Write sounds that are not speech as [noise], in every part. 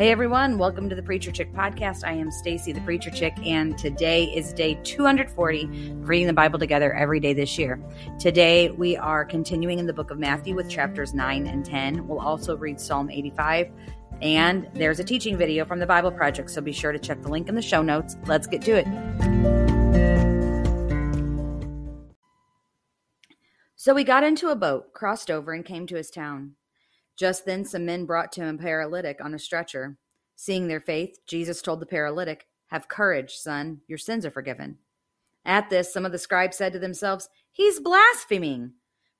Hey everyone, welcome to the Preacher Chick podcast. I am Stacy the Preacher Chick and today is day 240 of reading the Bible together every day this year. Today we are continuing in the book of Matthew with chapters 9 and 10. We'll also read Psalm 85 and there's a teaching video from the Bible Project, so be sure to check the link in the show notes. Let's get to it. So he got into a boat, crossed over, and came to his town. Just then, some men brought to him a paralytic on a stretcher. Seeing their faith, Jesus told the paralytic, Have courage, son, your sins are forgiven. At this, some of the scribes said to themselves, He's blaspheming.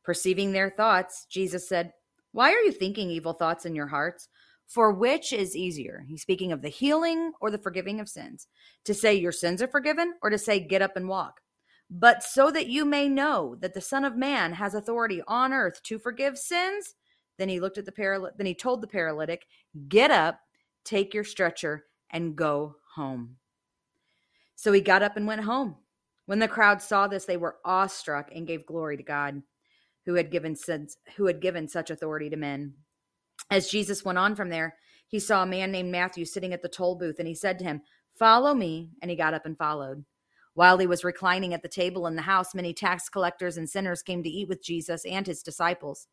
Perceiving their thoughts, Jesus said, Why are you thinking evil thoughts in your hearts? For which is easier? He's speaking of the healing or the forgiving of sins. To say your sins are forgiven or to say get up and walk. But so that you may know that the Son of Man has authority on earth to forgive sins, then he looked at the paralytic, then he told the paralytic, Get up, take your stretcher, and go home. So he got up and went home. When the crowd saw this, they were awestruck and gave glory to God, who had given who had given such authority to men. As Jesus went on from there, he saw a man named Matthew sitting at the toll booth, and he said to him, Follow me. And he got up and followed. While he was reclining at the table in the house, many tax collectors and sinners came to eat with Jesus and his disciples.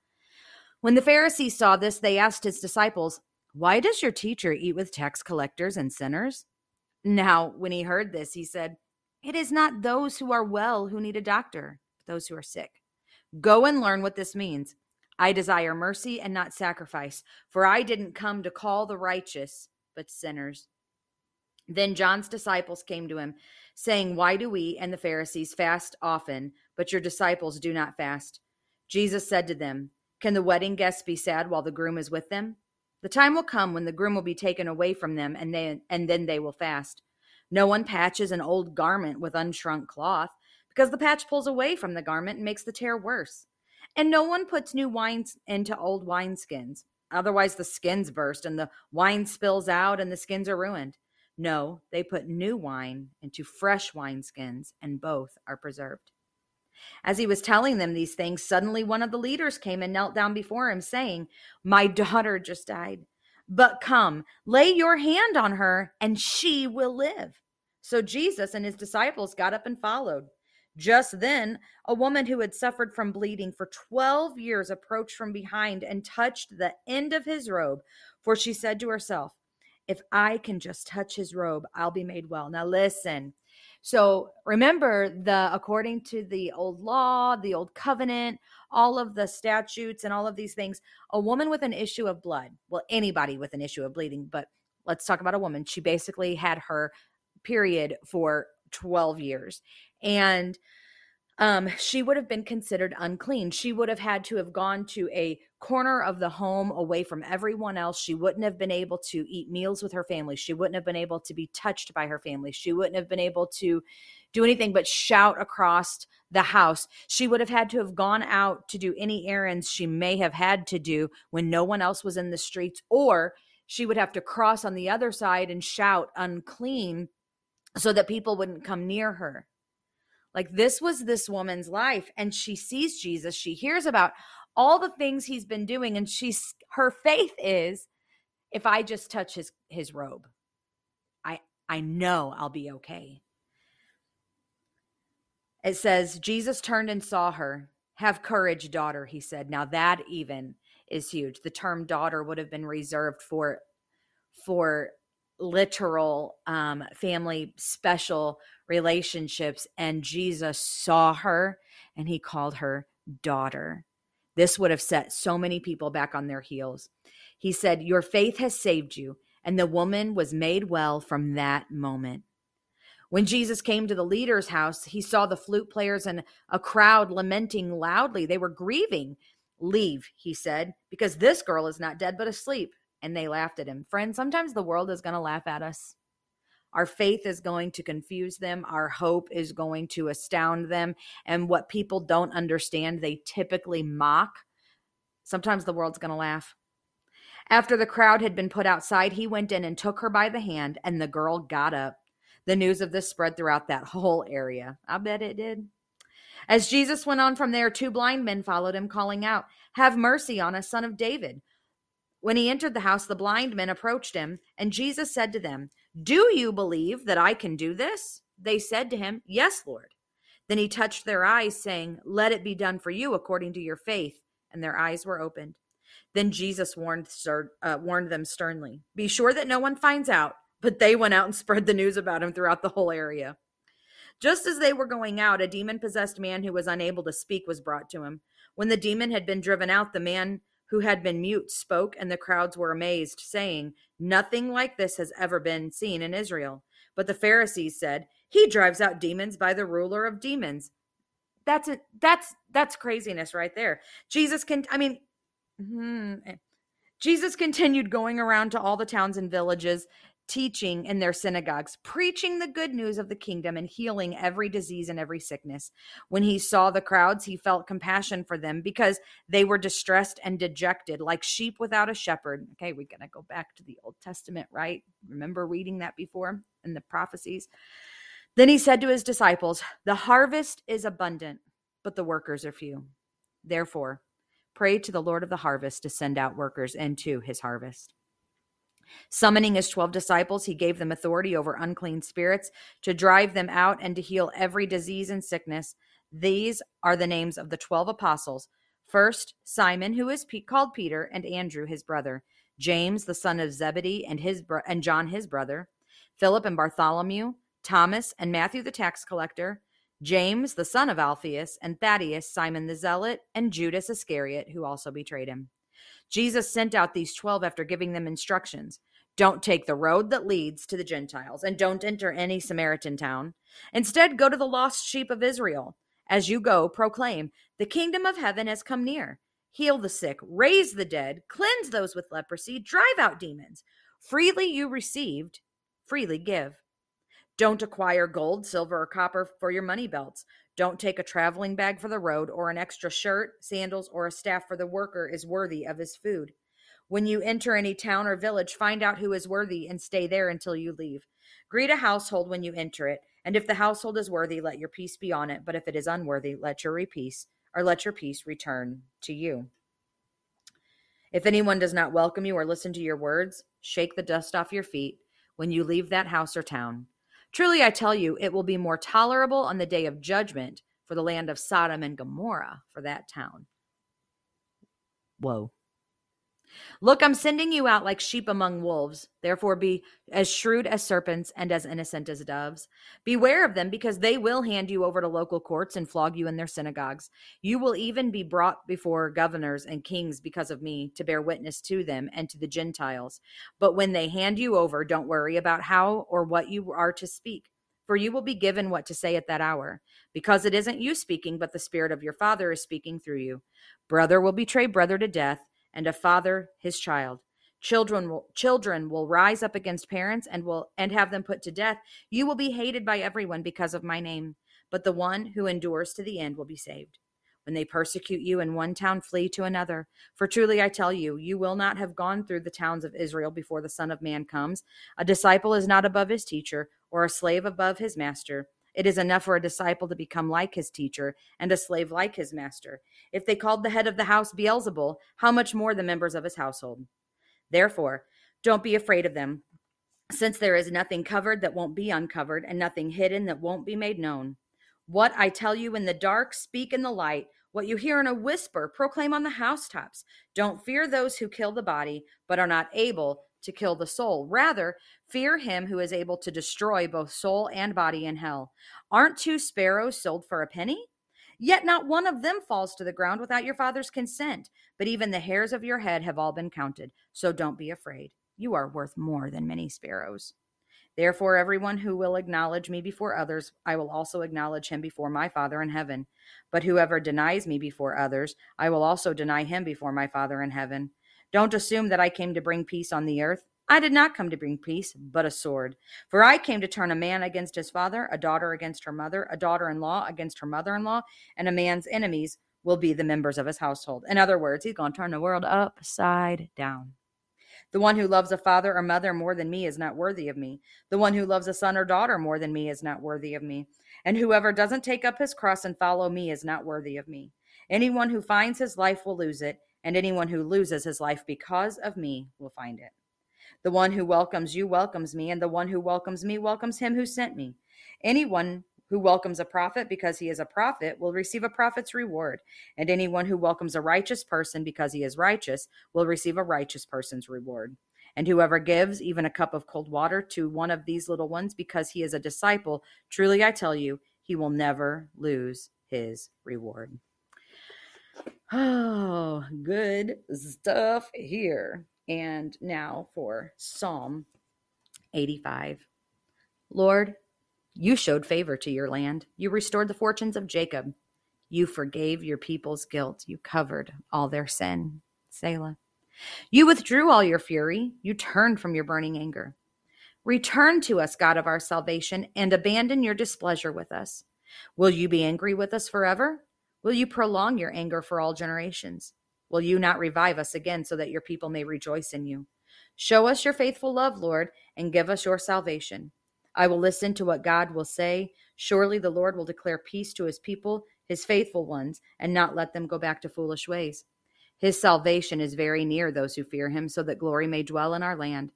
When the Pharisees saw this, they asked his disciples, Why does your teacher eat with tax collectors and sinners? Now, when he heard this, he said, It is not those who are well who need a doctor, but those who are sick. Go and learn what this means. I desire mercy and not sacrifice, for I didn't come to call the righteous, but sinners. Then John's disciples came to him, saying, Why do we and the Pharisees fast often, but your disciples do not fast? Jesus said to them, can the wedding guests be sad while the groom is with them? The time will come when the groom will be taken away from them and they and then they will fast. No one patches an old garment with unshrunk cloth because the patch pulls away from the garment and makes the tear worse. And no one puts new wines into old wineskins. Otherwise the skins burst and the wine spills out and the skins are ruined. No, they put new wine into fresh wineskins and both are preserved. As he was telling them these things, suddenly one of the leaders came and knelt down before him, saying, My daughter just died. But come, lay your hand on her, and she will live. So Jesus and his disciples got up and followed. Just then, a woman who had suffered from bleeding for 12 years approached from behind and touched the end of his robe, for she said to herself, If I can just touch his robe, I'll be made well. Now, listen, so remember the according to the old law, the old covenant, all of the statutes and all of these things, a woman with an issue of blood, well anybody with an issue of bleeding, but let's talk about a woman. She basically had her period for 12 years. And um, she would have been considered unclean. She would have had to have gone to a corner of the home away from everyone else. She wouldn't have been able to eat meals with her family. She wouldn't have been able to be touched by her family. She wouldn't have been able to do anything but shout across the house. She would have had to have gone out to do any errands she may have had to do when no one else was in the streets, or she would have to cross on the other side and shout unclean so that people wouldn't come near her. Like this was this woman's life. And she sees Jesus. She hears about all the things he's been doing. And she's her faith is if I just touch his his robe, I I know I'll be okay. It says, Jesus turned and saw her. Have courage, daughter, he said. Now that even is huge. The term daughter would have been reserved for for literal um, family special relationships. And Jesus saw her and he called her daughter. This would have set so many people back on their heels. He said, Your faith has saved you. And the woman was made well from that moment. When Jesus came to the leader's house, he saw the flute players and a crowd lamenting loudly. They were grieving. Leave, he said, because this girl is not dead but asleep and they laughed at him. Friends, sometimes the world is going to laugh at us. Our faith is going to confuse them. Our hope is going to astound them. And what people don't understand, they typically mock. Sometimes the world's going to laugh. After the crowd had been put outside, he went in and took her by the hand, and the girl got up. The news of this spread throughout that whole area. I bet it did. As Jesus went on from there, two blind men followed him, calling out, Have mercy on us, son of David. When he entered the house, the blind men approached him, and Jesus said to them, Do you believe that I can do this? They said to him, Yes, Lord. Then he touched their eyes, saying, Let it be done for you according to your faith. And their eyes were opened. Then Jesus warned, uh, warned them sternly Be sure that no one finds out. But they went out and [laughs] spread the news about him throughout the whole area. Just as they were going out, a demon possessed man who was unable to speak was brought to him. When the demon had been driven out, the man who had been mute spoke, and the crowds were amazed, saying, Nothing like this has ever been seen in Israel. But the Pharisees said, He drives out demons by the ruler of demons. That's it. That's that's craziness right there. Jesus can. I mean, hmm, Jesus continued going around to all the towns and villages teaching in their synagogues, preaching the good news of the kingdom and healing every disease and every sickness. When he saw the crowds, he felt compassion for them because they were distressed and dejected, like sheep without a shepherd. Okay, we're going to go back to the Old Testament, right? Remember reading that before in the prophecies? Then he said to his disciples, The harvest is abundant, but the workers are few. Therefore, pray to the Lord of the harvest to send out workers into his harvest. Summoning his 12 disciples, he gave them authority over unclean spirits to drive them out and to heal every disease and sickness. These are the names of the 12 apostles. First, Simon, who is called Peter, and Andrew, his brother, James, the son of Zebedee, and his bro- and John, his brother, Philip and Bartholomew, Thomas and Matthew the tax collector, James, the son of Alphaeus, and Thaddeus, Simon the zealot, and Judas Iscariot, who also betrayed him. Jesus sent out these 12 after giving them instructions. Don't take the road that leads to the Gentiles, and don't enter any Samaritan town. Instead, go to the lost sheep of Israel. As you go, proclaim, The kingdom of heaven has come near. Heal the sick, raise the dead, cleanse those with leprosy, drive out demons. Freely you received, freely give. Don't acquire gold, silver, or copper for your money belts. Don't take a traveling bag for the road, or an extra shirt, sandals, or a staff for the worker is worthy of his food. When you enter any town or village, find out who is worthy and stay there until you leave. Greet a household when you enter it, and if the household is worthy, let your peace be on it. But if it is unworthy, let your peace or let your peace return to you. If anyone does not welcome you or listen to your words, shake the dust off your feet when you leave that house or town. Truly, I tell you, it will be more tolerable on the day of judgment for the land of Sodom and Gomorrah for that town. Whoa. Look, I'm sending you out like sheep among wolves. Therefore, be as shrewd as serpents and as innocent as doves. Beware of them, because they will hand you over to local courts and flog you in their synagogues. You will even be brought before governors and kings because of me to bear witness to them and to the Gentiles. But when they hand you over, don't worry about how or what you are to speak. For you will be given what to say at that hour, because it isn't you speaking, but the Spirit of your Father is speaking through you. Brother will betray brother to death and a father his child. Children will, children will rise up against parents and will and have them put to death. You will be hated by everyone because of my name, but the one who endures to the end will be saved. When they persecute you in one town, flee to another. For truly I tell you, you will not have gone through the towns of Israel before the Son of Man comes. A disciple is not above his teacher, or a slave above his master. It is enough for a disciple to become like his teacher and a slave like his master. If they called the head of the house Beelzebul, how much more the members of his household? Therefore, don't be afraid of them, since there is nothing covered that won't be uncovered, and nothing hidden that won't be made known. What I tell you in the dark, speak in the light. What you hear in a whisper, proclaim on the housetops. Don't fear those who kill the body, but are not able to kill the soul. Rather, fear him who is able to destroy both soul and body in hell. Aren't two sparrows sold for a penny? Yet not one of them falls to the ground without your father's consent. But even the hairs of your head have all been counted. So don't be afraid. You are worth more than many sparrows. Therefore, everyone who will acknowledge me before others, I will also acknowledge him before my Father in heaven. But whoever denies me before others, I will also deny him before my Father in heaven. Don't assume that I came to bring peace on the earth. I did not come to bring peace, but a sword. For I came to turn a man against his father, a daughter against her mother, a daughter in law against her mother in law, and a man's enemies will be the members of his household. In other words, he's going to turn the world upside down. The one who loves a father or mother more than me is not worthy of me. The one who loves a son or daughter more than me is not worthy of me. And whoever doesn't take up his cross and follow me is not worthy of me. Anyone who finds his life will lose it and anyone who loses his life because of me will find it. The one who welcomes you welcomes me, and the one who welcomes me welcomes him who sent me. Anyone who welcomes a prophet because he is a prophet will receive a prophet's reward, and anyone who welcomes a righteous person because he is righteous will receive a righteous person's reward. And whoever gives even a cup of cold water to one of these little ones because he is a disciple, truly I tell you, he will never lose his reward. Oh, good stuff here. And now for Psalm 85. Lord, you showed favor to your land. You restored the fortunes of Jacob. You forgave your people's guilt. You covered all their sin. Selah. You withdrew all your fury. You turned from your burning anger. Return to us, God of our salvation, and abandon your displeasure with us. Will you be angry with us forever? Will you prolong your anger for all generations? Will you not revive us again so that your people may rejoice in you? Show us your faithful love, Lord, and give us your salvation. I will listen to what God will say. Surely the Lord will declare peace to his people, his faithful ones, and not let them go back to foolish ways. His salvation is very near those who fear him, so that glory may dwell in our land.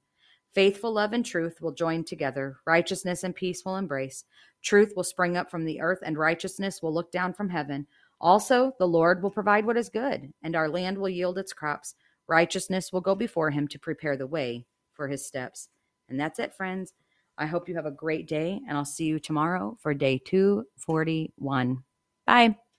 Faithful love and truth will join together. Righteousness and peace will embrace. Truth will spring up from the earth, and righteousness will look down from heaven. Also, the Lord will provide what is good, and our land will yield its crops. Righteousness will go before him to prepare the way for his steps. And that's it, friends. I hope you have a great day, and I'll see you tomorrow for day 241. Bye.